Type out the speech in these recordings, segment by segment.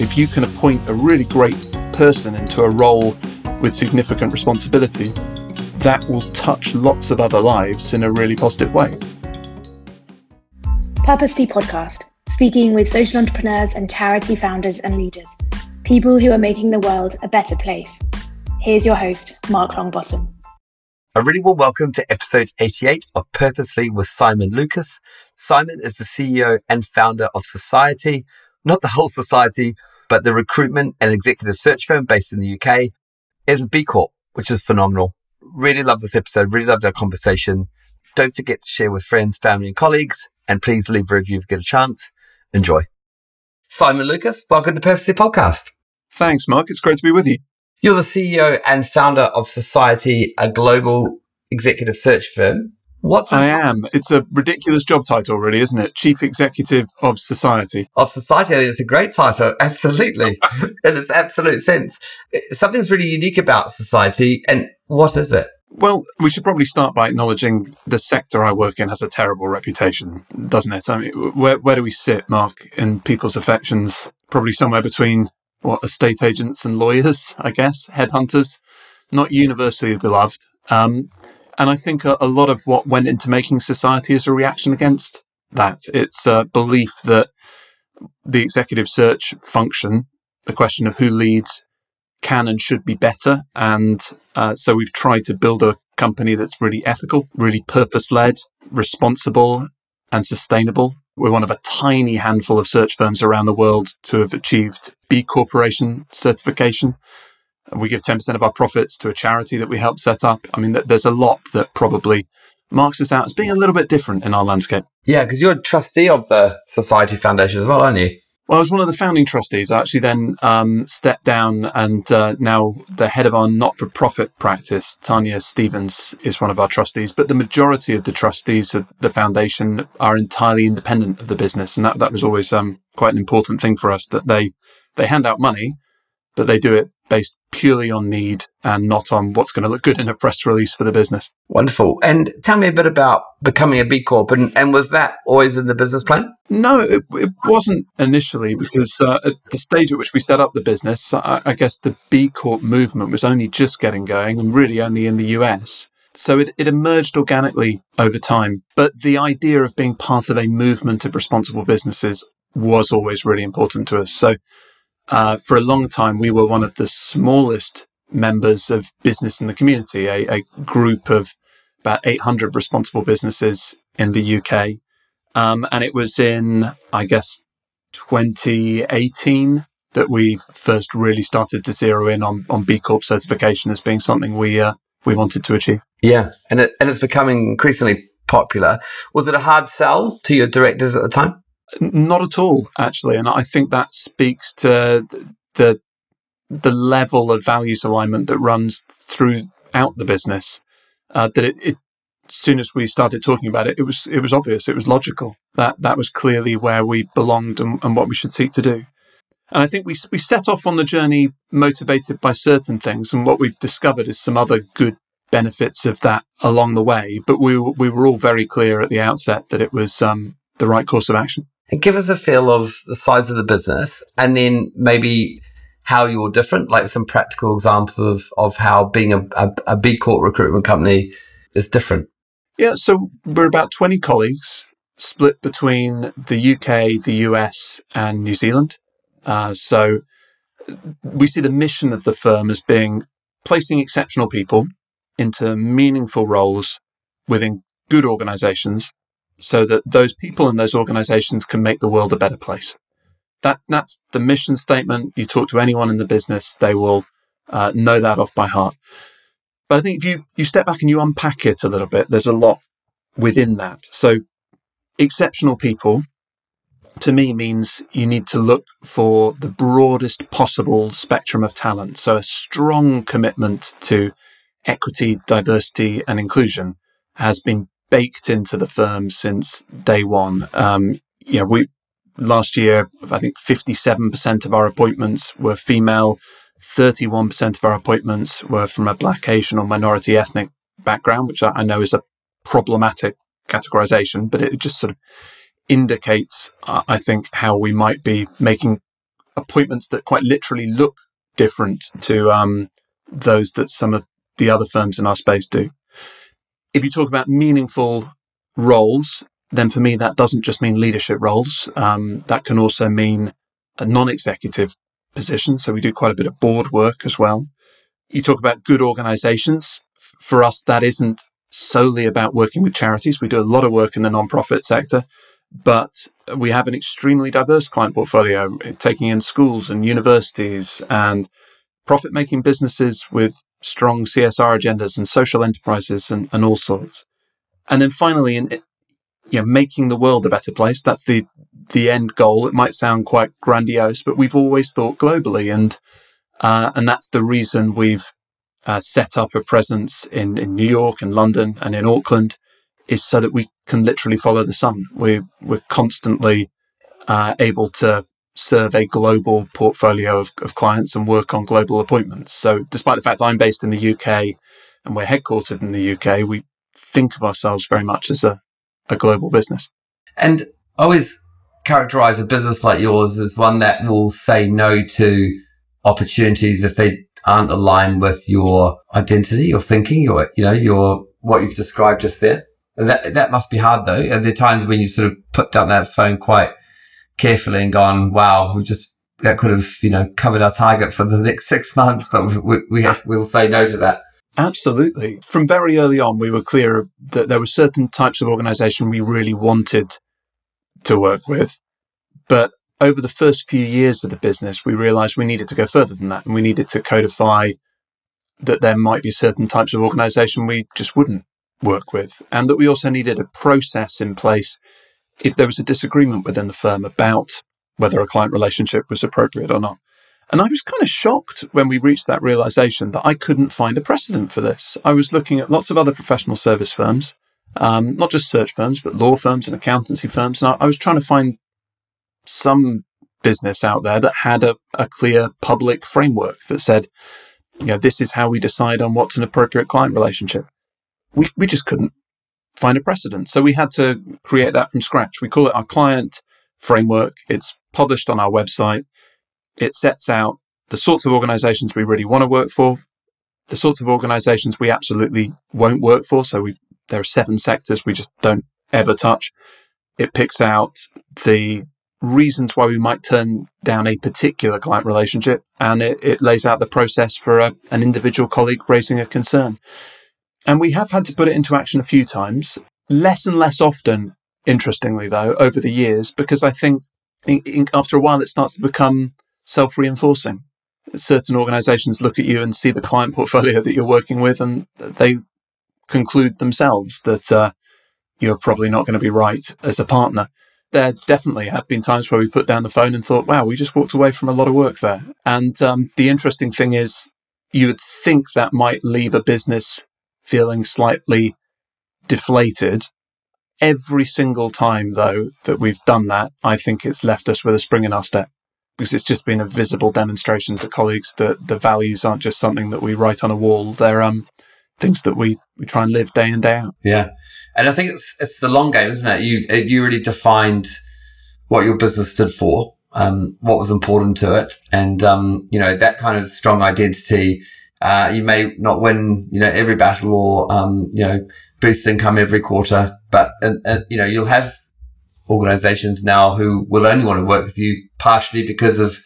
If you can appoint a really great person into a role with significant responsibility, that will touch lots of other lives in a really positive way. Purposely Podcast, speaking with social entrepreneurs and charity founders and leaders, people who are making the world a better place. Here's your host, Mark Longbottom. A really warm welcome to episode 88 of Purposely with Simon Lucas. Simon is the CEO and founder of Society, not the whole society, but the recruitment and executive search firm based in the UK. Is a B Corp, which is phenomenal. Really love this episode. Really loved our conversation. Don't forget to share with friends, family, and colleagues. And please leave a review if you get a chance. Enjoy. Simon Lucas, welcome to Purposely Podcast. Thanks, Mark. It's great to be with you. You're the CEO and founder of Society, a global executive search firm. What's I am. It's a ridiculous job title, really, isn't it? Chief Executive of Society. Of Society, I think it's a great title. Absolutely. in its absolute sense. Something's really unique about Society. And what is it? Well, we should probably start by acknowledging the sector I work in has a terrible reputation, doesn't it? I mean, where, where do we sit, Mark, in people's affections? Probably somewhere between what estate agents and lawyers, I guess, headhunters, not universally beloved. Um, and I think a, a, lot of what went into making society is a reaction against that. It's a belief that the executive search function, the question of who leads, can and should be better. And uh, so we've tried to build a company that's really ethical, really purpose led, responsible, and sustainable. We're one of a tiny handful of search firms around the world to have achieved B Corporation certification. We give 10% of our profits to a charity that we help set up. I mean, there's a lot that probably marks us out as being a little bit different in our landscape. Yeah, because you're a trustee of the Society Foundation as well, aren't you? Well, I was one of the founding trustees. I actually then um, stepped down, and uh, now the head of our not for profit practice, Tanya Stevens, is one of our trustees. But the majority of the trustees of the foundation are entirely independent of the business. And that, that was always um, quite an important thing for us that they, they hand out money, but they do it based purely on need and not on what's going to look good in a press release for the business. Wonderful. And tell me a bit about becoming a B Corp. And, and was that always in the business plan? No, it, it wasn't initially because uh, at the stage at which we set up the business, I, I, guess the B Corp movement was only just getting going and really only in the US. So it, it emerged organically over time. But the idea of being part of a movement of responsible businesses was always really important to us. So uh, for a long time, we were one of the smallest members of business in the community, a, a group of about 800 responsible businesses in the UK. Um, and it was in, I guess, 2018 that we first really started to zero in on, on B Corp certification as being something we uh, we wanted to achieve. Yeah, and it, and it's becoming increasingly popular. Was it a hard sell to your directors at the time? Not at all, actually, and I think that speaks to the the level of values alignment that runs throughout the business. Uh, that it, it, as soon as we started talking about it, it was it was obvious, it was logical that that was clearly where we belonged and, and what we should seek to do. And I think we we set off on the journey motivated by certain things, and what we've discovered is some other good benefits of that along the way. But we we were all very clear at the outset that it was um, the right course of action and give us a feel of the size of the business and then maybe how you're different, like some practical examples of, of how being a a B Corp recruitment company is different. Yeah, so we're about 20 colleagues split between the UK, the US, and New Zealand. Uh, so we see the mission of the firm as being placing exceptional people into meaningful roles within good organizations so that those people and those organizations can make the world a better place. That, that's the mission statement. You talk to anyone in the business, they will uh, know that off by heart. But I think if you, you step back and you unpack it a little bit, there's a lot within that. So exceptional people to me means you need to look for the broadest possible spectrum of talent. So a strong commitment to equity, diversity and inclusion has been baked into the firm since day one. Um, you know, we last year, I think 57% of our appointments were female. 31% of our appointments were from a black, Asian or minority ethnic background, which I know is a problematic categorization, but it just sort of indicates, uh, I think, how we might be making appointments that quite literally look different to um, those that some of the other firms in our space do. If you talk about meaningful roles, then for me, that doesn't just mean leadership roles. Um, that can also mean a non executive position. So we do quite a bit of board work as well. You talk about good organizations. For us, that isn't solely about working with charities. We do a lot of work in the non-profit sector, but we have an extremely diverse client portfolio, taking in schools and universities and profit making businesses with strong CSR agendas and social enterprises and, and all sorts. And then finally, in you know, making the world a better place. That's the the end goal. It might sound quite grandiose, but we've always thought globally, and uh, and that's the reason we've uh, set up a presence in, in New York and London and in Auckland, is so that we can literally follow the sun. We're we're constantly uh, able to serve a global portfolio of, of clients and work on global appointments. So, despite the fact I'm based in the UK and we're headquartered in the UK, we think of ourselves very much as a, a global business. And I always characterize a business like yours as one that will say no to opportunities if they aren't aligned with your identity, your thinking, your, you know, your, what you've described just there. And that, that must be hard though. Are there are times when you sort of put down that phone quite carefully and gone, wow, we just, that could have, you know, covered our target for the next six months, but we, we have, we will say no to that. Absolutely. From very early on, we were clear that there were certain types of organization we really wanted to work with. But over the first few years of the business, we realized we needed to go further than that and we needed to codify that there might be certain types of organization we just wouldn't work with. And that we also needed a process in place if there was a disagreement within the firm about whether a client relationship was appropriate or not. And I was kind of shocked when we reached that realization that I couldn't find a precedent for this. I was looking at lots of other professional service firms, um, not just search firms, but law firms and accountancy firms. And I, I was trying to find some business out there that had a, a clear public framework that said, you know, this is how we decide on what's an appropriate client relationship. We, we just couldn't find a precedent. So we had to create that from scratch. We call it our client framework. It's published on our website. It sets out the sorts of organizations we really want to work for, the sorts of organizations we absolutely won't work for. So we, there are seven sectors we just don't ever touch. It picks out the reasons why we might turn down a particular client relationship and it, it lays out the process for a, an individual colleague raising a concern. And we have had to put it into action a few times, less and less often, interestingly, though, over the years, because I think in, in, after a while it starts to become self reinforcing. Certain organizations look at you and see the client portfolio that you're working with, and they conclude themselves that uh, you're probably not going to be right as a partner. There definitely have been times where we put down the phone and thought, wow, we just walked away from a lot of work there. And um, the interesting thing is, you would think that might leave a business feeling slightly deflated. Every single time, though, that we've done that, I think it's left us with a spring in our step because it's just been a visible demonstration to colleagues that the values aren't just something that we write on a wall. They're um, things that we, we try and live day in, day out. Yeah. And I think it's, it's the long game, isn't it? You, you really defined what your business stood for, um, what was important to it. And, um, you know, that kind of strong identity, uh, you may not win, you know, every battle or, um, you know, boost income every quarter, but, you know, you'll have organizations now who will only want to work with you partially because of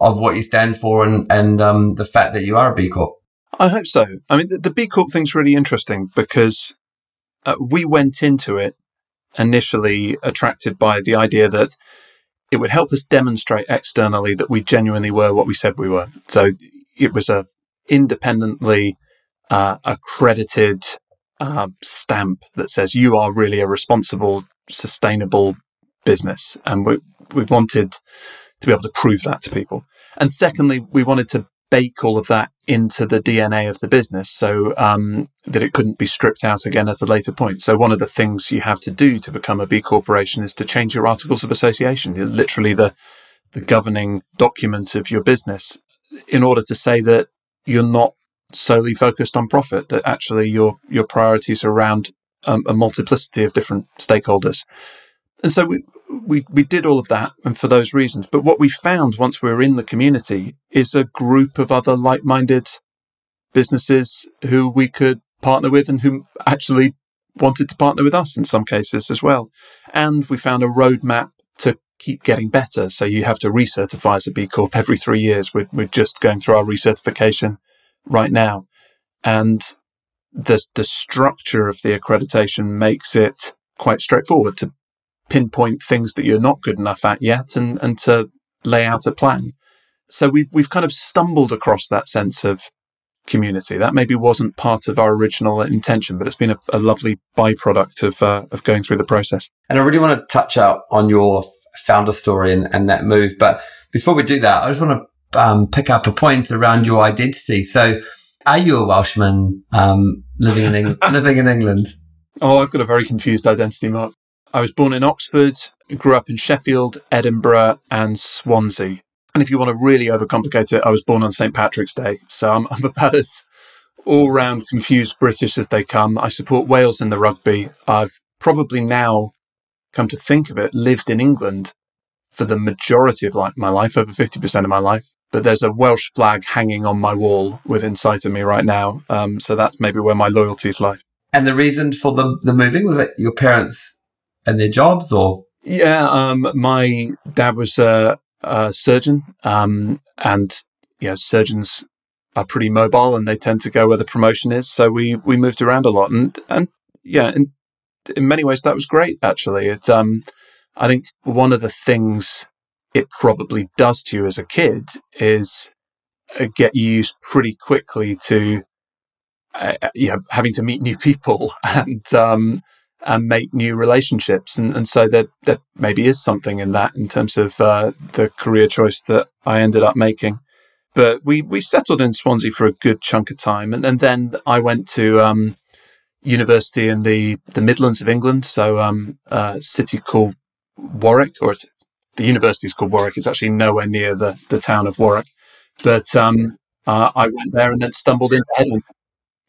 of what you stand for and and um, the fact that you are a B Corp. I hope so. I mean, the, the B Corp thing's really interesting because uh, we went into it initially attracted by the idea that it would help us demonstrate externally that we genuinely were what we said we were. So it was a independently uh, accredited uh, stamp that says you are really a responsible, sustainable business. And we, we wanted to be able to prove that to people. And secondly, we wanted to bake all of that into the DNA of the business so um, that it couldn't be stripped out again at a later point. So one of the things you have to do to become a B corporation is to change your articles of association, You're literally the the governing document of your business, in order to say that you're not solely focused on profit, that actually your your priorities are around um, a multiplicity of different stakeholders. And so we we, we did all of that and for those reasons. But what we found once we were in the community is a group of other like minded businesses who we could partner with and who actually wanted to partner with us in some cases as well. And we found a roadmap keep getting better. So you have to recertify as a B Corp every three years. We're, we're just going through our recertification right now. And the, the structure of the accreditation makes it quite straightforward to pinpoint things that you're not good enough at yet and, and to lay out a plan. So we've, we've kind of stumbled across that sense of community. That maybe wasn't part of our original intention, but it's been a, a lovely byproduct of, uh, of going through the process. And I really want to touch out on your founder story and, and that move. But before we do that, I just want to um, pick up a point around your identity. So are you a Welshman um, living in Eng- living in England? Oh, I've got a very confused identity, Mark. I was born in Oxford, grew up in Sheffield, Edinburgh, and Swansea. And if you want to really overcomplicate it, I was born on St. Patrick's Day. So I'm, I'm about as all round confused British as they come. I support Wales in the rugby. I've probably now come to think of it, lived in England for the majority of like my life, over 50% of my life. But there's a Welsh flag hanging on my wall within sight of me right now. Um, so that's maybe where my loyalties lie. And the reason for the, the moving was that your parents and their jobs or? Yeah, um, my dad was a, a surgeon, um, and you know, surgeons are pretty mobile and they tend to go where the promotion is. So we we moved around a lot, and and yeah, in in many ways that was great. Actually, um, I think one of the things it probably does to you as a kid is uh, get you used pretty quickly to uh, you know having to meet new people and um, and make new relationships. And, and so there, there maybe is something in that in terms of uh, the career choice that I ended up making. But we, we settled in Swansea for a good chunk of time. And, and then I went to um, university in the, the Midlands of England. So um, a city called Warwick, or the university is called Warwick. It's actually nowhere near the, the town of Warwick. But um, uh, I went there and then stumbled into Headland.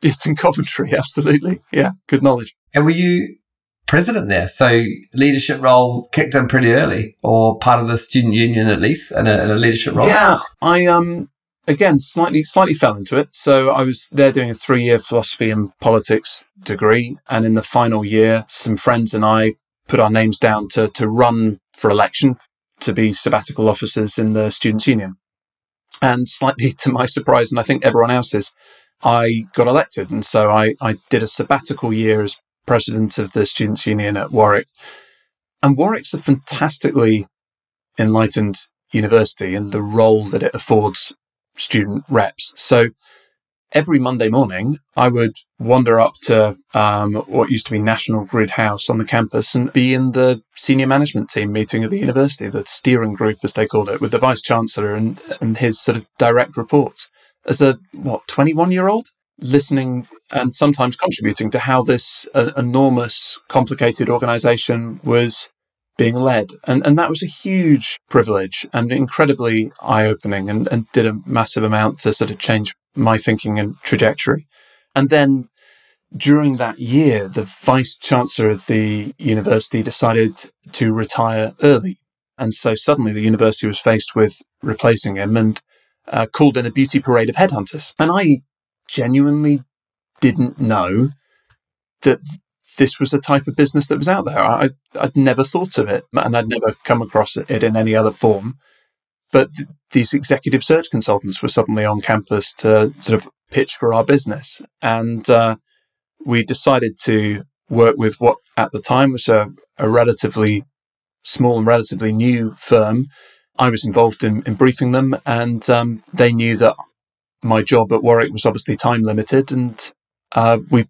It's in Coventry, absolutely. Yeah, good knowledge. And were you president there. So leadership role kicked in pretty early or part of the student union at least in a, in a leadership role. Yeah. I, um, again, slightly, slightly fell into it. So I was there doing a three year philosophy and politics degree. And in the final year, some friends and I put our names down to, to run for election to be sabbatical officers in the students union. And slightly to my surprise, and I think everyone else's, I got elected. And so I, I did a sabbatical year as president of the Students' Union at Warwick. And Warwick's a fantastically enlightened university and the role that it affords student reps. So every Monday morning, I would wander up to um, what used to be National Grid House on the campus and be in the senior management team meeting of the university, the steering group, as they called it, with the vice chancellor and, and his sort of direct reports. As a, what, 21 year old? listening and sometimes contributing to how this uh, enormous, complicated organization was being led. And, and that was a huge privilege and incredibly eye opening and, and did a massive amount to sort of change my thinking and trajectory. And then during that year, the vice chancellor of the university decided to retire early. And so suddenly the university was faced with replacing him and uh, called in a beauty parade of headhunters. And I genuinely didn't know that this was a type of business that was out there. I, would never thought of it and I'd never come across it in any other form. But th- these executive search consultants were suddenly on campus to sort of pitch for our business. And uh, we decided to work with what at the time was a, a relatively small and relatively new firm. I was involved in, in briefing them, and um, they knew that my job at Warwick was obviously time limited, and uh, we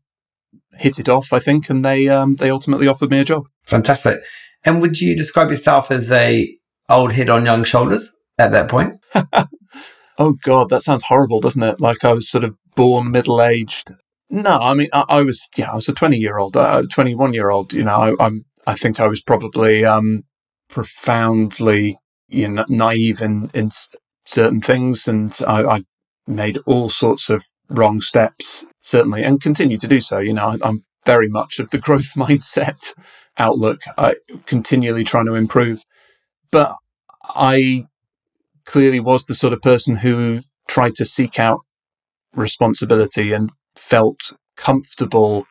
hit it off, I think, and they um, they ultimately offered me a job. Fantastic. And would you describe yourself as a old head on young shoulders at that point? oh God, that sounds horrible, doesn't it? Like I was sort of born middle aged. No, I mean I, I, was yeah, I was a twenty year old, uh, twenty one year old. You know, I, am I think I was probably um, profoundly you know naive in in certain things, and I, I made all sorts of wrong steps, certainly, and continue to do so. You know, I'm very much of the growth mindset outlook. I continually trying to improve, but I clearly was the sort of person who tried to seek out responsibility and felt comfortable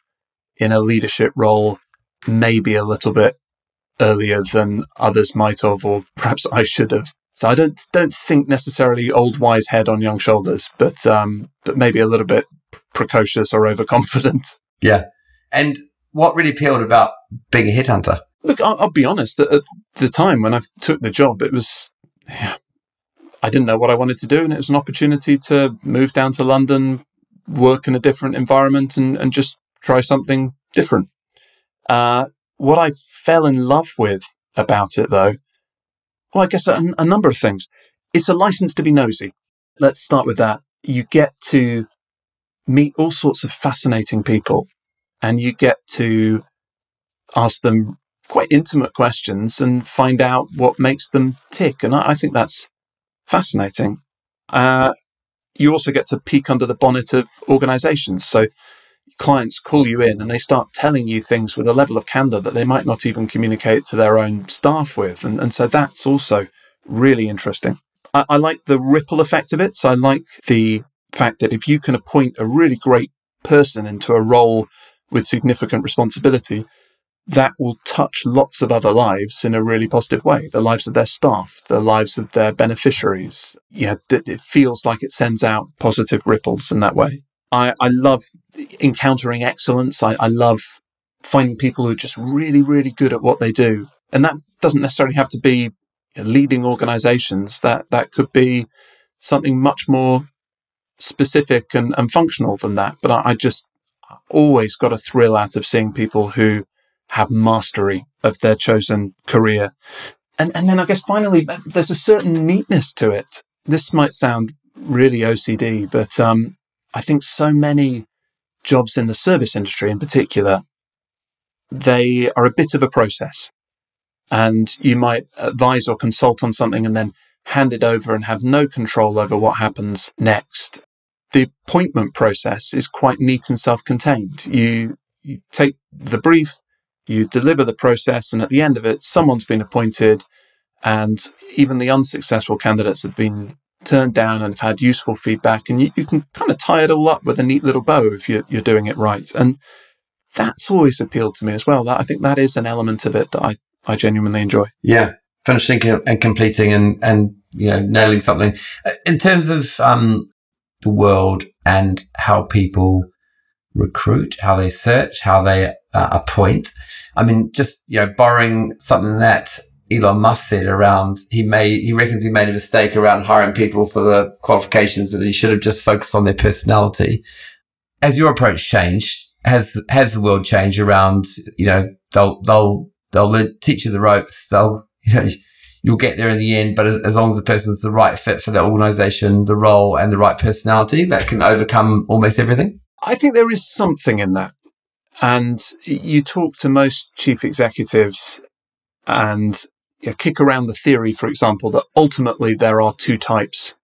in a leadership role, maybe a little bit earlier than others might have, or perhaps I should have. So I don't don't think necessarily old wise head on young shoulders, but um, but maybe a little bit precocious or overconfident. Yeah, and what really appealed about being a headhunter? Look, I'll, I'll be honest. At, at the time when I took the job, it was yeah, I didn't know what I wanted to do, and it was an opportunity to move down to London, work in a different environment, and and just try something different. Uh, what I fell in love with about it, though, well, I guess a, a number of things. It's a license to be nosy. Let's start with that. You get to meet all sorts of fascinating people and you get to ask them quite intimate questions and find out what makes them tick. And I, I think that's fascinating. Uh, you also get to peek under the bonnet of organizations. So clients call you in and they start telling you things with a level of candor that they might not even communicate to their own staff with. And, and so that's also really interesting. I, I like the ripple effect of it. So I like the fact that if you can appoint a really great person into a role with significant responsibility, that will touch lots of other lives in a really positive way. The lives of their staff, the lives of their beneficiaries. Yeah, it feels like it sends out positive ripples in that way. I, I love encountering excellence. I, I love finding people who are just really, really good at what they do. And that doesn't necessarily have to be leading organizations. That, that could be something much more specific and, and functional than that. But I, I just always got a thrill out of seeing people who have mastery of their chosen career. And, and then I guess finally, there's a certain neatness to it. This might sound really OCD, but um, I think so many jobs in the service industry in particular, they are a bit of a process. And you might advise or consult on something and then hand it over and have no control over what happens next. The appointment process is quite neat and self contained. You, you take the brief, you deliver the process, and at the end of it, someone's been appointed, and even the unsuccessful candidates have been turned down and have had useful feedback. And you, you can kind of tie it all up with a neat little bow if you're, you're doing it right. And that's always appealed to me as well. That I think that is an element of it that I, I genuinely enjoy. Yeah. Finishing and completing and, and, you know, nailing something. Uh, in terms of, um, the world and how people recruit, how they search, how they uh, appoint. I mean, just, you know, borrowing something that Elon Musk said around he made he reckons he made a mistake around hiring people for the qualifications that he should have just focused on their personality. As your approach changed, has has the world changed around you know they'll they'll they'll teach you the ropes they'll you know you'll get there in the end but as, as long as the person's the right fit for the organization the role and the right personality that can overcome almost everything i think there is something in that and you talk to most chief executives and you know, kick around the theory, for example, that ultimately there are two types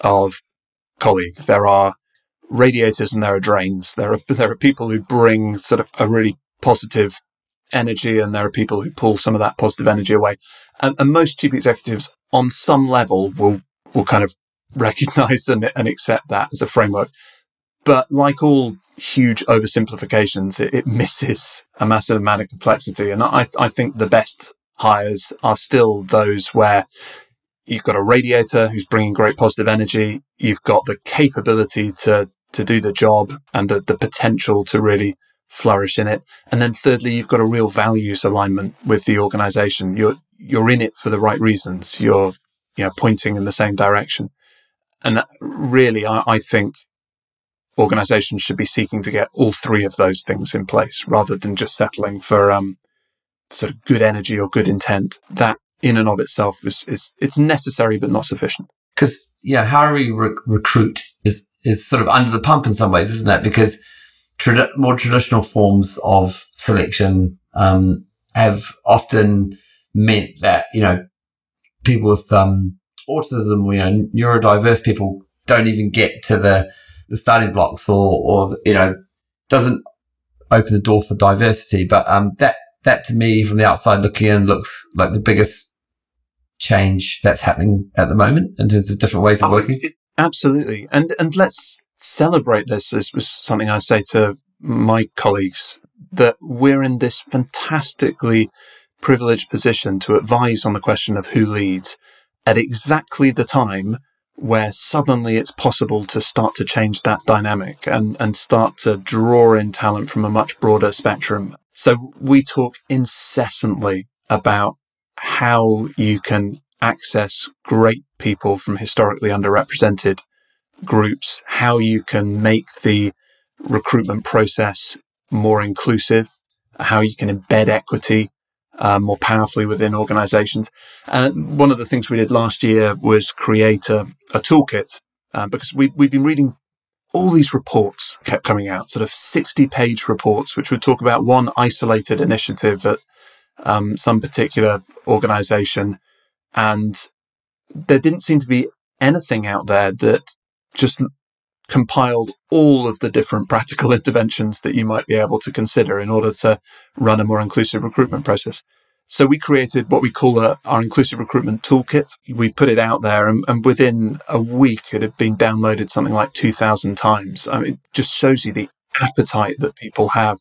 of colleague. There are radiators and there are drains. There are there are people who bring sort of a really positive energy, and there are people who pull some of that positive energy away. And, and most chief executives, on some level, will will kind of recognize and, and accept that as a framework. But like all huge oversimplifications, it, it misses a massive amount of complexity. And I, I think the best hires are still those where you've got a radiator who's bringing great positive energy. You've got the capability to, to do the job and the, the potential to really flourish in it. And then thirdly, you've got a real values alignment with the organization. You're, you're in it for the right reasons. You're, you know, pointing in the same direction. And really, I, I think organizations should be seeking to get all three of those things in place rather than just settling for, um, sort of good energy or good intent, that in and of itself is, is it's necessary but not sufficient. Because yeah, how we re- recruit is is sort of under the pump in some ways, isn't it? Because more traditional forms of selection um, have often meant that you know people with um, autism, you know, neurodiverse people don't even get to the the starting blocks, or or you know, doesn't open the door for diversity. But um, that that to me, from the outside looking in, looks like the biggest change that's happening at the moment in terms of different ways of oh, working. Absolutely, and and let's celebrate this. Was something I say to my colleagues that we're in this fantastically privileged position to advise on the question of who leads at exactly the time where suddenly it's possible to start to change that dynamic and, and start to draw in talent from a much broader spectrum. So we talk incessantly about how you can access great people from historically underrepresented groups, how you can make the recruitment process more inclusive, how you can embed equity uh, more powerfully within organizations. And one of the things we did last year was create a, a toolkit uh, because we, we've been reading all these reports kept coming out, sort of 60 page reports, which would talk about one isolated initiative at um, some particular organization. And there didn't seem to be anything out there that just compiled all of the different practical interventions that you might be able to consider in order to run a more inclusive recruitment process. So we created what we call a, our inclusive recruitment toolkit. We put it out there and, and, within a week it had been downloaded something like 2000 times. I mean, it just shows you the appetite that people have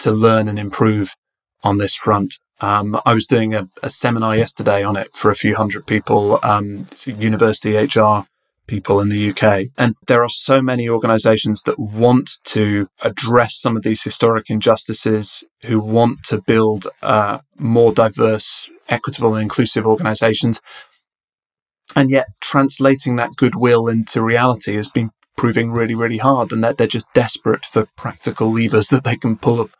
to learn and improve on this front. Um, I was doing a, a, seminar yesterday on it for a few hundred people, um, university HR people in the UK. And there are so many organizations that want to address some of these historic injustices, who want to build uh, more diverse, equitable, and inclusive organizations. And yet, translating that goodwill into reality has been proving really, really hard. And that they're just desperate for practical levers that they can pull up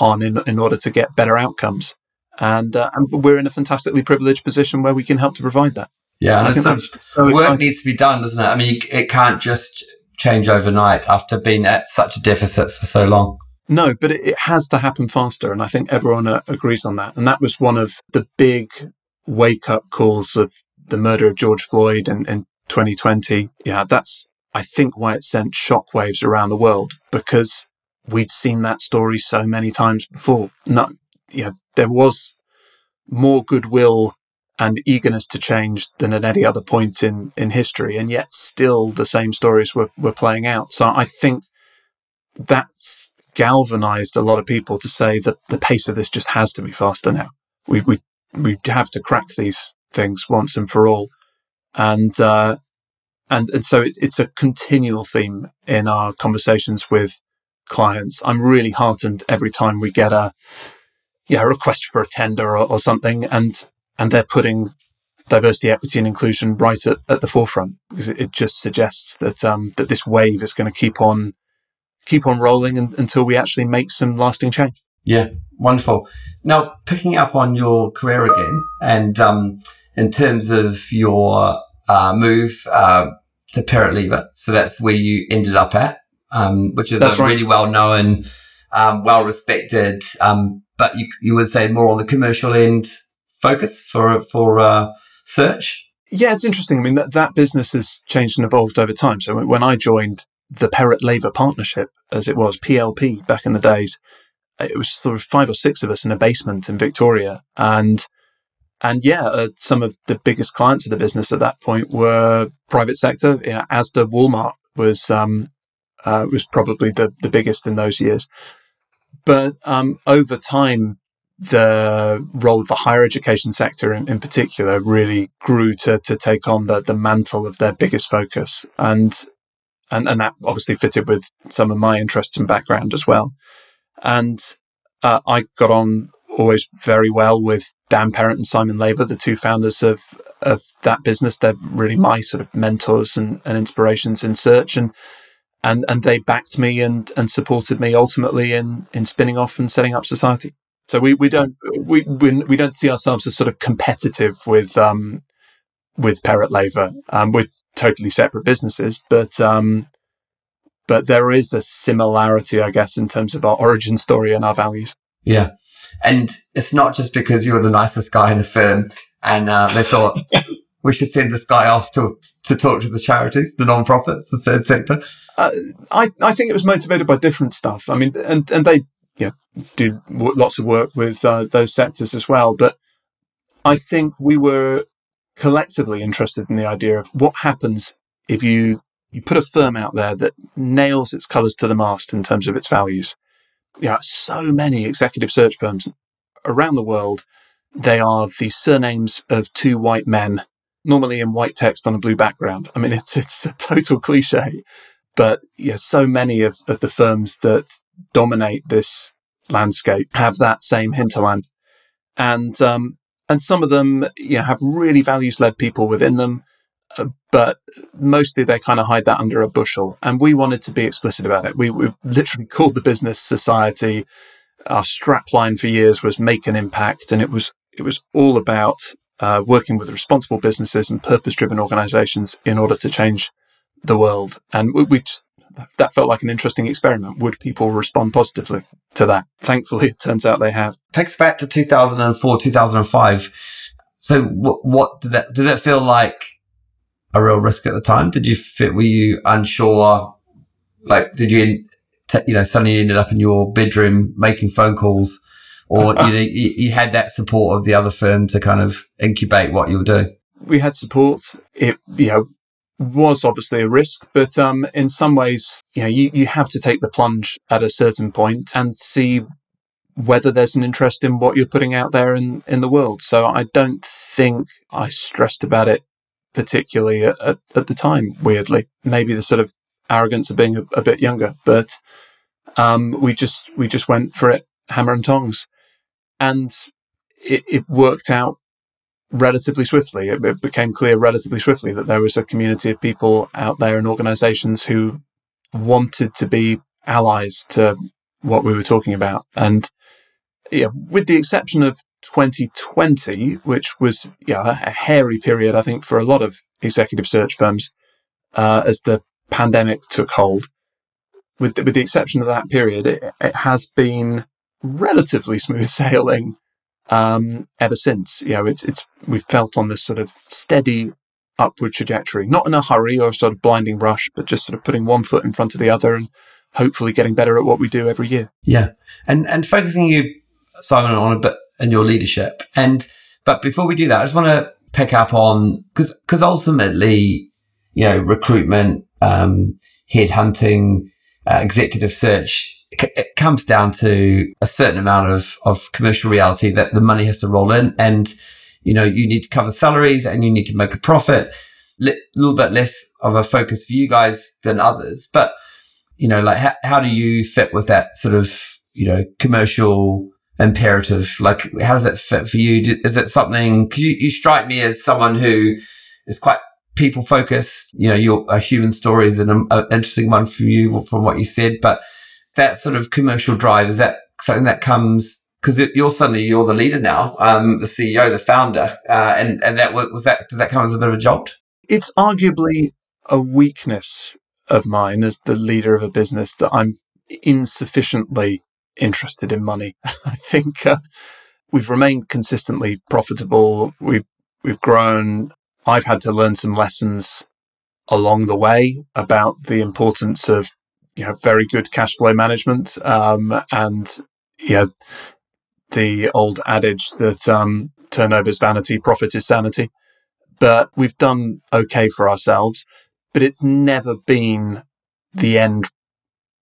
on in, in order to get better outcomes. And, uh, and we're in a fantastically privileged position where we can help to provide that. Yeah, and some, so work exciting. needs to be done, doesn't it? I mean, it can't just change overnight after being at such a deficit for so long. No, but it, it has to happen faster, and I think everyone uh, agrees on that. And that was one of the big wake up calls of the murder of George Floyd in, in 2020. Yeah, that's I think why it sent shockwaves around the world because we'd seen that story so many times before. Not, yeah, there was more goodwill and eagerness to change than at any other point in, in history. And yet still the same stories were, were playing out. So I think that's galvanized a lot of people to say that the pace of this just has to be faster now. We, we, we have to crack these things once and for all. And, uh, and, and so it's, it's a continual theme in our conversations with clients. I'm really heartened every time we get a, yeah, a request for a tender or, or something. And and they're putting diversity, equity, and inclusion right at, at the forefront because it, it just suggests that um, that this wave is going to keep on keep on rolling in, until we actually make some lasting change. Yeah, wonderful. Now, picking up on your career again, and um, in terms of your uh, move uh, to Perrett Laver, so that's where you ended up at, um, which is that's a right. really well known, um, well respected, um, but you, you would say more on the commercial end focus for for uh, search? Yeah, it's interesting. I mean, that, that business has changed and evolved over time. So when I joined the Perrett Laver Partnership, as it was, PLP back in the days, it was sort of five or six of us in a basement in Victoria. And and yeah, uh, some of the biggest clients of the business at that point were private sector. Yeah, Asda, Walmart was um, uh, was probably the the biggest in those years. But um, over time, the role of the higher education sector in, in particular really grew to, to take on the, the mantle of their biggest focus. And, and, and that obviously fitted with some of my interests and background as well. And uh, I got on always very well with Dan Perrett and Simon Laver, the two founders of, of that business. They're really my sort of mentors and, and inspirations in search. And, and, and they backed me and, and supported me ultimately in, in spinning off and setting up society. So we, we don't we, we, we don't see ourselves as sort of competitive with um, with Perrett Laver. Um, we're totally separate businesses, but um, but there is a similarity, I guess, in terms of our origin story and our values. Yeah, and it's not just because you're the nicest guy in the firm, and uh, they thought we should send this guy off to to talk to the charities, the non-profits, the third sector. Uh, I I think it was motivated by different stuff. I mean, and and they you know, do lots of work with uh, those sectors as well. But I think we were collectively interested in the idea of what happens if you you put a firm out there that nails its colours to the mast in terms of its values. Yeah, so many executive search firms around the world. They are the surnames of two white men, normally in white text on a blue background. I mean, it's it's a total cliche, but yeah, so many of, of the firms that dominate this landscape have that same hinterland, and um, and some of them you know, have really values led people within them uh, but mostly they kind of hide that under a bushel. And we wanted to be explicit about it. We, we literally called the business society. Our strapline for years was make an impact, and it was it was all about uh, working with responsible businesses and purpose driven organizations in order to change the world. And we, we just that felt like an interesting experiment. Would people respond positively to that? Thankfully, it turns out they have. Takes back to 2004, 2005. So what, what did that, did that feel like a real risk at the time? Did you fit, were you unsure? Like, did you, you know, suddenly ended up in your bedroom making phone calls or, you know, you, you had that support of the other firm to kind of incubate what you were doing? We had support. It, you know, was obviously a risk, but um, in some ways, you know, you, you have to take the plunge at a certain point and see whether there's an interest in what you're putting out there in, in the world. So I don't think I stressed about it particularly at, at, the time, weirdly. Maybe the sort of arrogance of being a, a bit younger, but um, we just we just went for it hammer and tongs. And it, it worked out relatively swiftly. It, it, became clear relatively swiftly that there was a community of people out there and organizations who wanted to be allies to what we were talking about. And yeah, with the exception of 2020, which was yeah, a hairy period, I think, for a lot of executive search firms uh, as the pandemic took hold. With the, with the exception of that period, it, it has been relatively smooth sailing um, ever since. You know, it's it's we've felt on this sort of steady upward trajectory, not in a hurry or a sort of blinding rush, but just sort of putting one foot in front of the other and hopefully getting better at what we do every year. Yeah, and and focusing you, Simon, on a bit and your leadership. And but before we do that, I just want to pick up on because because ultimately, you know, recruitment, um, headhunting, uh, executive search it comes down to a certain amount of, of commercial reality that the money has to roll in and, you know, you need to cover salaries and you need to make a profit. A little bit less of a focus for you guys than others. But, you know, like how, how do you fit with that sort of, you know, commercial imperative? Like, how does that fit for you? Is it something, you, you strike me as someone who is quite people focused. You know, your human story is an, an interesting one for you from what you said, but that sort of commercial drive is that something that comes because you're suddenly you're the leader now, um, the CEO, the founder, uh, and and that was that does that come as a bit of a jolt? It's arguably a weakness of mine as the leader of a business that I'm insufficiently interested in money. I think uh, we've remained consistently profitable. We've we've grown. I've had to learn some lessons along the way about the importance of you know, very good cash flow management. Um, and yeah, the old adage that um, turnover is vanity, profit is sanity. But we've done okay for ourselves, but it's never been the end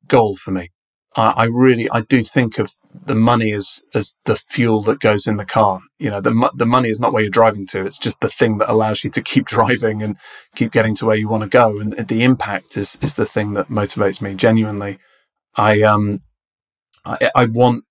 goal for me. I, I really, I do think of the money as as the fuel that goes in the car. You know, the the money is not where you're driving to; it's just the thing that allows you to keep driving and keep getting to where you want to go. And the impact is is the thing that motivates me genuinely. I um, I, I want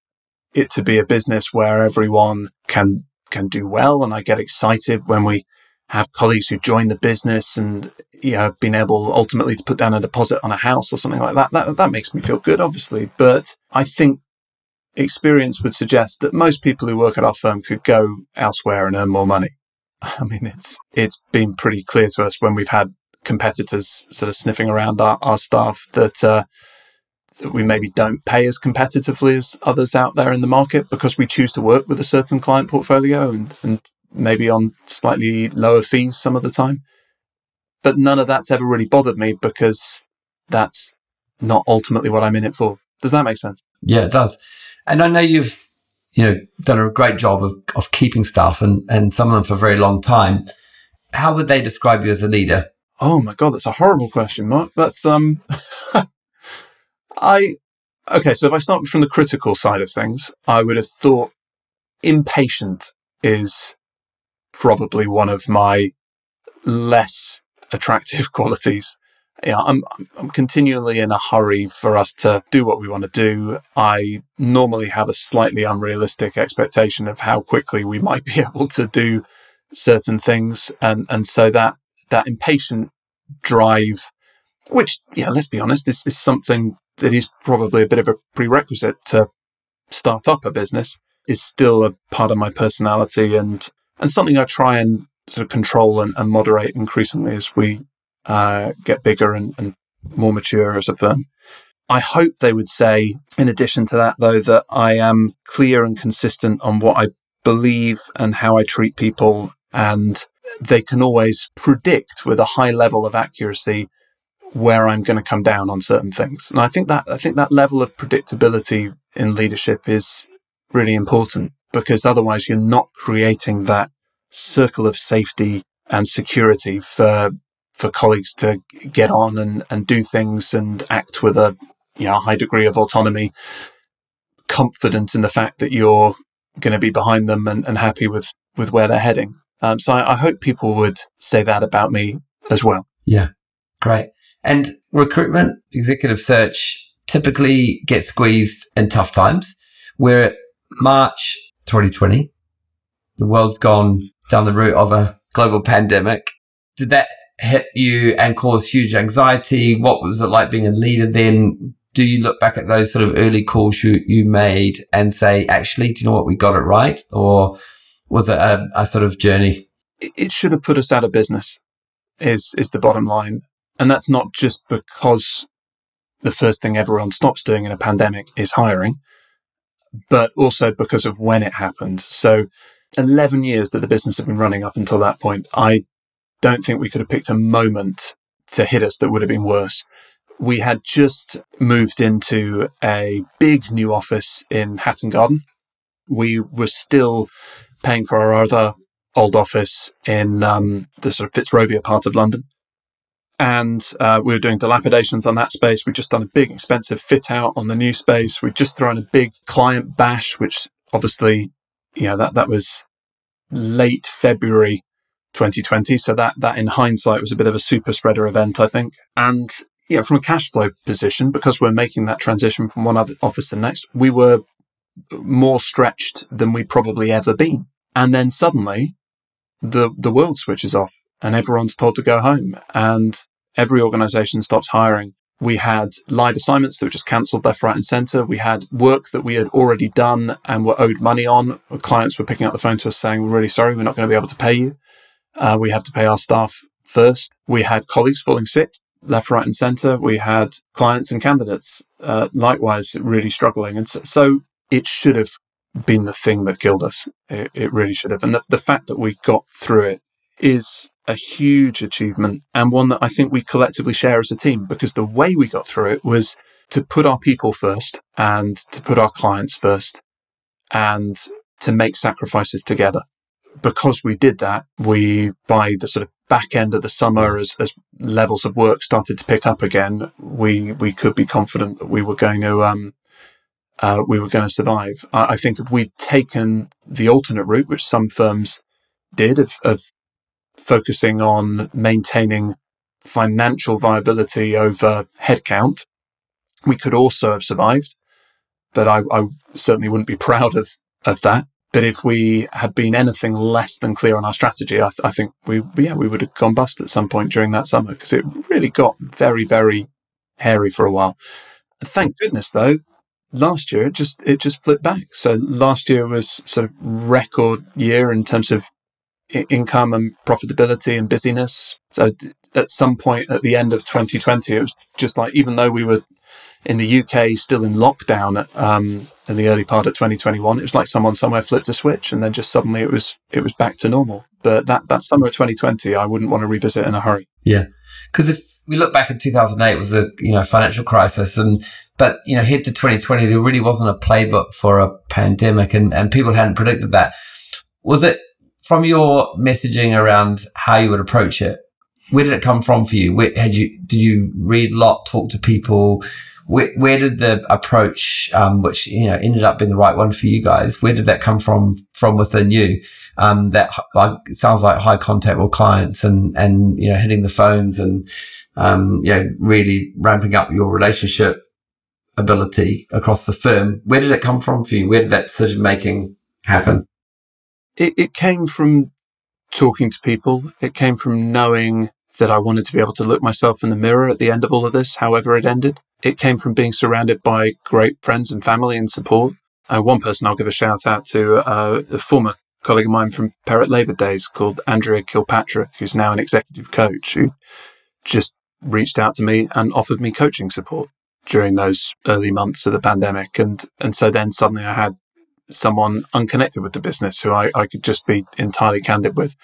it to be a business where everyone can can do well, and I get excited when we have colleagues who join the business and you know been able ultimately to put down a deposit on a house or something like that. That that makes me feel good obviously but i think experience would suggest that most people who work at our firm could go elsewhere and earn more money. I mean it's it's been pretty clear to us when we've had competitors sort of sniffing around our, our staff that uh, that we maybe don't pay as competitively as others out there in the market because we choose to work with a certain client portfolio and, and maybe on slightly lower fees some of the time. But none of that's ever really bothered me because that's not ultimately what I'm in it for. Does that make sense? Yeah, it does. And I know you've, you know, done a great job of, of keeping staff and, and some of them for a very long time. How would they describe you as a leader? Oh my god, that's a horrible question, Mark. That's um I okay, so if I start from the critical side of things, I would have thought impatient is probably one of my less attractive qualities. Yeah, I'm I'm continually in a hurry for us to do what we want to do. I normally have a slightly unrealistic expectation of how quickly we might be able to do certain things, and and so that that impatient drive, which yeah, let's be honest, is, is something that is probably a bit of a prerequisite to start up a business, is still a part of my personality and and something I try and sort of control and, and moderate increasingly as we uh, get bigger and, and more mature as a firm. I hope they would say, in addition to that, though, that I am clear and consistent on what I believe and how I treat people. And they can always predict with a high level of accuracy where I'm going to come down on certain things. And I think that, I think that level of predictability in leadership is really important because otherwise you're not creating that circle of safety and security for for colleagues to get on and, and do things and act with a you know, high degree of autonomy, confident in the fact that you're going to be behind them and, and happy with, with where they're heading. Um, so I, I hope people would say that about me as well. Yeah, great. And recruitment, executive search typically gets squeezed in tough times. We're March 2020. The world's gone down the route of a global pandemic. Did that hit you and cause huge anxiety? What was it like being a leader then? Do you look back at those sort of early calls you, you made and say, actually, do you know what? We got it right. Or was it a, a sort of journey? It should have put us out of business is, is the bottom line. And that's not just because the first thing everyone stops doing in a pandemic is hiring, but also because of when it happened. So 11 years that the business had been running up until that point, I don't think we could have picked a moment to hit us that would have been worse. We had just moved into a big new office in Hatton Garden. We were still paying for our other old office in um, the sort of Fitzrovia part of London. And uh, we were doing dilapidations on that space. We'd just done a big, expensive fit out on the new space. We'd just thrown a big client bash, which obviously, know, that, that was late February 2020. So that, that in hindsight was a bit of a super spreader event, I think. And, know, from a cash flow position, because we're making that transition from one office to the next, we were more stretched than we'd probably ever been. And then suddenly the, the world switches off and everyone's told to go home and every organization stops hiring. We had live assignments that were just cancelled left, right, and centre. We had work that we had already done and were owed money on. Clients were picking up the phone to us saying, We're really sorry, we're not going to be able to pay you. Uh, we have to pay our staff first. We had colleagues falling sick left, right, and centre. We had clients and candidates uh, likewise really struggling. And so, so, it should have been the thing that killed us. It, it really should have. And the, the fact that we got through it is a huge achievement and one that I think we collectively share as a team because the way we got through it was to put our people first and to put our clients first and to make sacrifices together because we did that, we, by the sort of back end of the summer, as, as levels of work started to pick up again, we, we could be confident that we were going to, um, uh, we were going to survive. I, I, think if we'd taken the alternate route, which some firms did, of, of focusing on maintaining financial viability over headcount, we could also have survived. But I, I certainly wouldn't be proud of, of that. But if we had been anything less than clear on our strategy, I, th- I think we, yeah, we would have gone bust at some point during that summer because it really got very, very hairy for a while. Thank goodness though, last year it just, it just flipped back. So last year was sort of record year in terms of income and profitability and busyness. So at some point at the end of 2020, it was just like, even though we were in the UK still in lockdown um, in the early part of 2021. It was like someone somewhere flipped a switch and then just suddenly it was it was back to normal. But that that summer of 2020, I wouldn't want to revisit in a hurry. Yeah, because if we look back at 2008 was a you know financial crisis and but you know head to 2020 there really wasn't a playbook for a pandemic and and people hadn't predicted that was it from your messaging around how you would approach it where did it come from for you where had you did you read a lot talk to people where, where did the approach, um, which you know ended up being the right one for you guys, where did that come from from within you? Um, that like sounds like high contact with clients and and you know hitting the phones and um, you know really ramping up your relationship ability across the firm. Where did it come from for you? Where did that decision making happen? It, it came from talking to people. It came from knowing that I wanted to be able to look myself in the mirror at the end of all of this, however it ended it came from being surrounded by great friends and family and support. Uh, one person I'll give a shout out to, uh, a former colleague of mine from Perrett Laver days called Andrea Kilpatrick, who's now an executive coach, who just reached out to me and offered me coaching support during those early months of the pandemic. And, and so then suddenly I had someone unconnected with the business who I, I could just be entirely candid with.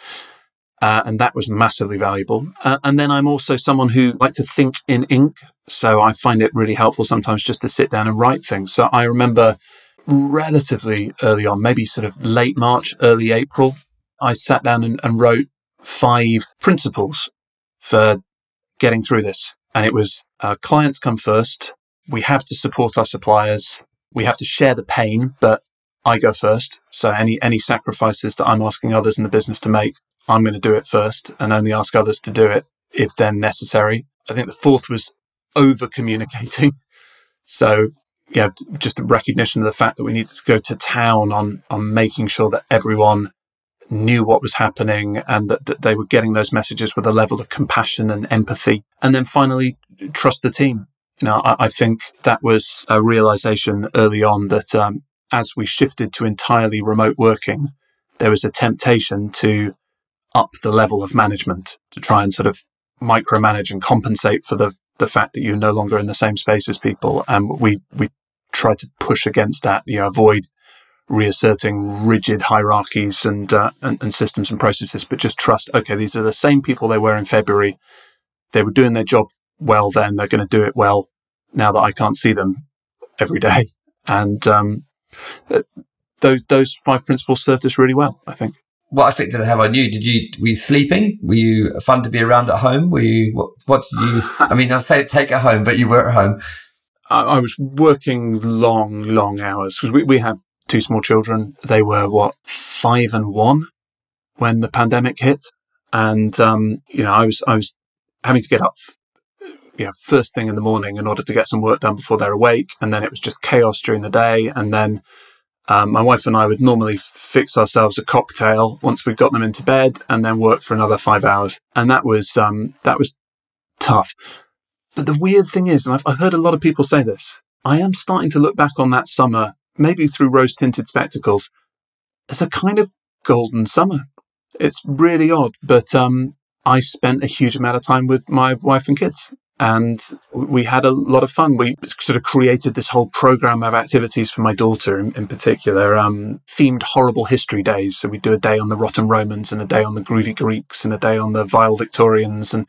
Uh, and that was massively valuable. Uh, and then I'm also someone who like to think in ink. So I find it really helpful sometimes just to sit down and write things. So I remember relatively early on, maybe sort of late March, early April, I sat down and, and wrote five principles for getting through this. And it was uh, clients come first. We have to support our suppliers. We have to share the pain, but I go first. So any, any sacrifices that I'm asking others in the business to make, I'm going to do it first and only ask others to do it if then necessary. I think the fourth was over communicating. So, yeah, just a recognition of the fact that we needed to go to town on, on making sure that everyone knew what was happening and that, that they were getting those messages with a level of compassion and empathy. And then finally, trust the team. You know, I, I think that was a realization early on that um, as we shifted to entirely remote working, there was a temptation to up the level of management to try and sort of micromanage and compensate for the the fact that you're no longer in the same space as people. And we we try to push against that. You know, avoid reasserting rigid hierarchies and, uh, and and systems and processes, but just trust. Okay, these are the same people they were in February. They were doing their job well then. They're going to do it well now that I can't see them every day. And um, uh, those those five principles served us really well, I think what effect did it have on you? Did you were you sleeping? Were you fun to be around at home? Were you what? What did you? I mean, I say take it home, but you were at home. I, I was working long, long hours because we we have two small children. They were what five and one when the pandemic hit, and um, you know, I was I was having to get up. Yeah, first thing in the morning in order to get some work done before they're awake, and then it was just chaos during the day, and then um, my wife and I would normally fix ourselves a cocktail once we got them into bed, and then work for another five hours, and that was um, that was tough. But the weird thing is, and I've, I've heard a lot of people say this, I am starting to look back on that summer, maybe through rose-tinted spectacles, as a kind of golden summer. It's really odd, but um, I spent a huge amount of time with my wife and kids and we had a lot of fun. We sort of created this whole program of activities for my daughter in, in particular, um, themed horrible history days. So we do a day on the rotten Romans and a day on the groovy Greeks and a day on the vile Victorians. And,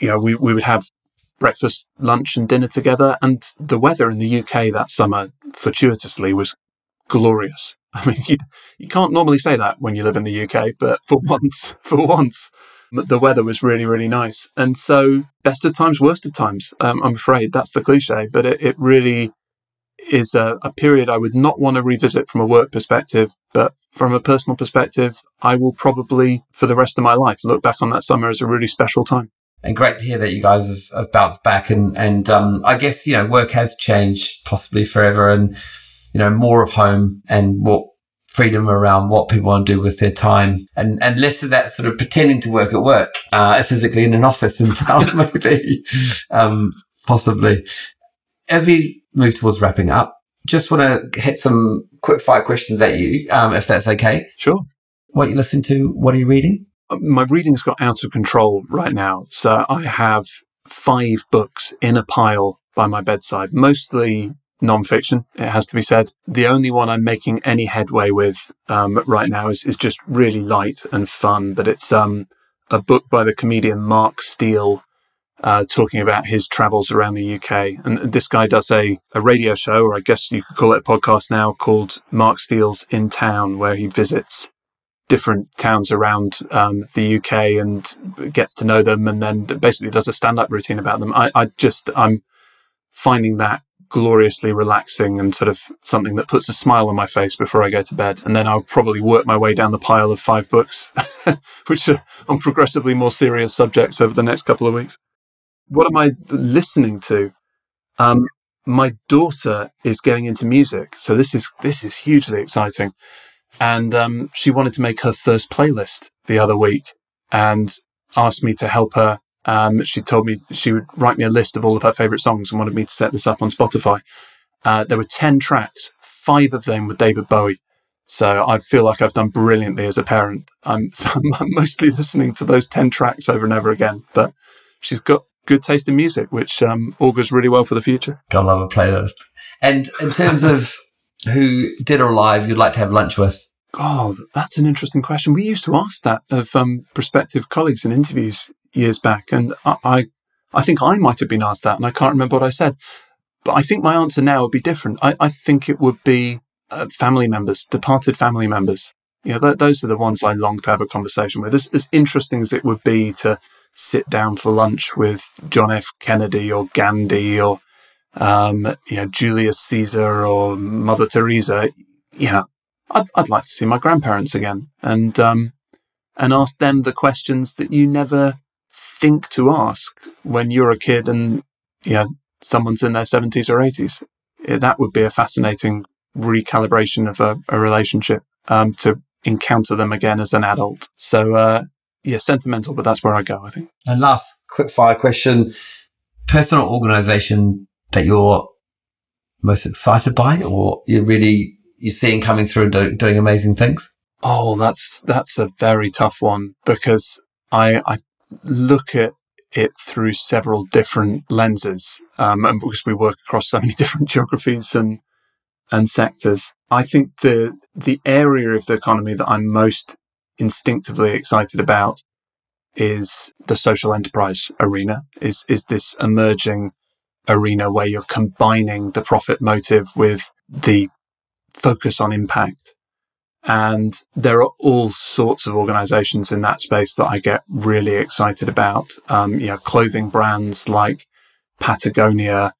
you know, we, we would have breakfast, lunch and dinner together. And the weather in the UK that summer, fortuitously, was glorious. I mean, you, you can't normally say that when you live in the UK, but for once, for once, the weather was really, really nice. And so, best of times, worst of times, um, I'm afraid that's the cliche, but it, it really is a, a, period I would not want to revisit from a work perspective. But from a personal perspective, I will probably, for the rest of my life, look back on that summer as a really special time. And great to hear that you guys have, have bounced back. And, and um, I guess, you know, work has changed possibly forever and, you know, more of home and what freedom around what people want to do with their time and, and less of that sort of pretending to work at work, uh, physically in an office in town, maybe, um, possibly. As we move towards wrapping up, just want to hit some quick fire questions at you, um, if that's okay. Sure. What you listen to? What are you reading? Uh, my reading's got out of control right now. So I have five books in a pile by my bedside, mostly nonfiction, it has to be said. The only one I'm making any headway with um, right now is, is just really light and fun, but it's um, a book by the comedian Mark Steel uh, talking about his travels around the UK. And this guy does a, a radio show, or I guess you could call it a podcast now, called Mark Steel's In Town, where he visits different towns around um, the UK and gets to know them, and then basically does a stand-up routine about them. I, I just I'm finding that gloriously relaxing and sort of something that puts a smile on my face before I go to bed. And then I'll probably work my way down the pile of five books, which are on progressively more serious subjects over the next couple of weeks. What am I listening to? Um, my daughter is getting into music, so this is this is hugely exciting and um, she wanted to make her first playlist the other week and asked me to help her. Um, she told me she would write me a list of all of her favorite songs and wanted me to set this up on Spotify. Uh, there were 10 tracks, five of them were David Bowie. So I feel like I've done brilliantly as a parent. I'm, so I'm mostly listening to those 10 tracks over and over again, but she's got good taste in music, which um, augurs really well for the future. Gotta love a playlist. And in terms of who dead or alive you'd like to have lunch with? Oh, that's an interesting question. We used to ask that of um, prospective colleagues in interviews years back, and I, I, think I might have been asked that, and I can't remember what I said. But I think my answer now would be different. I, I think it would be uh, family members, departed family members. You know, th- those are the ones I long to have a conversation with. As, as interesting as it would be to sit down for lunch with John F. Kennedy or Gandhi or um, you know, Julius Caesar or Mother Teresa, you know, I'd, I'd like to see my grandparents again and, um, and ask them the questions that you never think to ask when you're a kid and, know, someone's in their seventies or eighties. that would be a fascinating recalibration of a, a relationship, um, to encounter them again as an adult. So, uh, yeah, sentimental, but that's where I go, I think. And last quick fire question, personal organization that you're most excited by or you're really you're seeing coming through and do, doing amazing things? Oh, that's that's a very tough one because I I look at it through several different lenses, um, and because we work across so many different geographies and and sectors, I think the the area of the economy that I'm most instinctively excited about is the social enterprise arena. Is is this emerging arena where you're combining the profit motive with the focus on impact. And there are all sorts of organizations in that space that I get really excited about. Um, you know, clothing brands like Patagonia,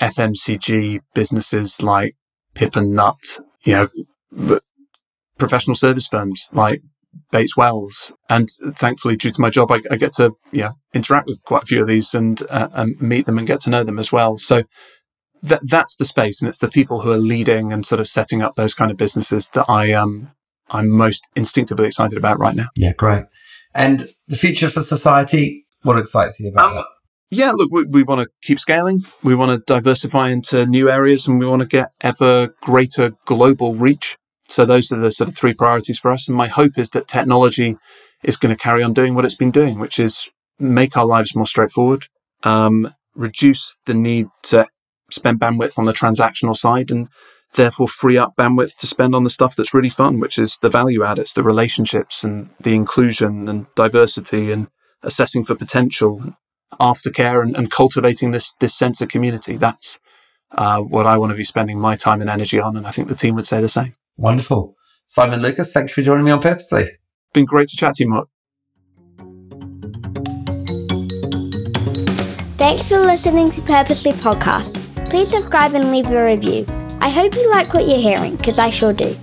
FMCG businesses like Pip and Nut, you know, professional service firms like Bates Wells. And thankfully, due to my job, I, I get to yeah interact with quite a few of these and, uh, and meet them and get to know them as well. So that that's the space, and it's the people who are leading and sort of setting up those kind of businesses that I um I'm most instinctively excited about right now. Yeah, great. And the future for society, what excites you about um, that? Yeah, look, we, we want to keep scaling. We want to diversify into new areas and we want to get ever greater global reach. So those are the sort of three priorities for us. And my hope is that technology is going to carry on doing what it's been doing, which is make our lives more straightforward, um, reduce the need to spend bandwidth on the transactional side and therefore free up bandwidth to spend on the stuff that's really fun, which is the value add. It's the relationships and the inclusion and diversity and assessing for potential, aftercare and, and cultivating this, this sense of community. That's uh, what I want to be spending my time and energy on. And I think the team would say the same. Wonderful. Simon Lucas, thank you for joining me on Purposely. Been great to chat to you, Mark. Thanks for listening to Purposely Podcast. Please subscribe and leave a review. I hope you like what you're hearing, because I sure do.